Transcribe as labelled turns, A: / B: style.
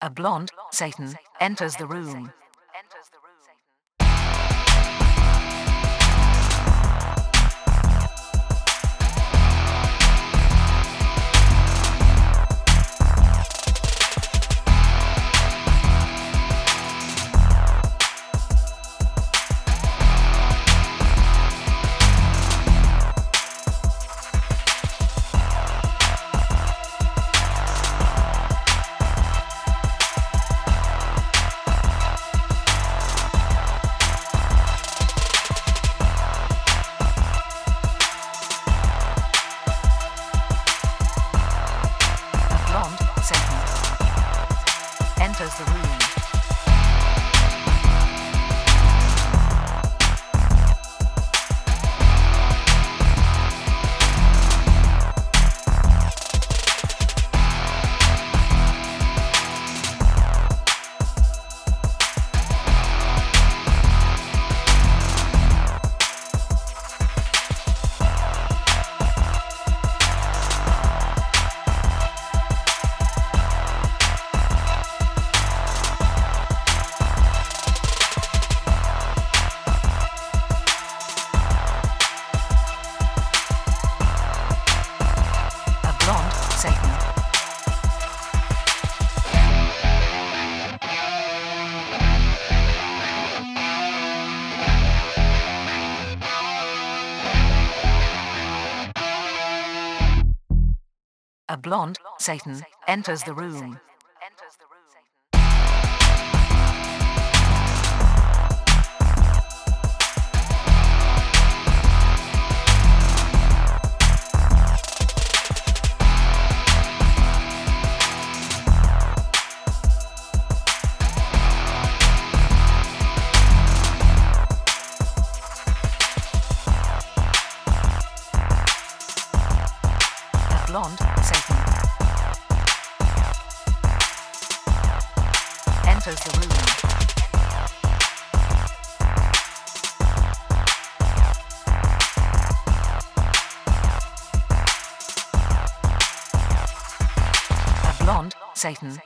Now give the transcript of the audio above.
A: A blonde Satan enters the room. Enters the room. A blonde Satan enters the room. Blonde Satan enters the room. A blonde Satan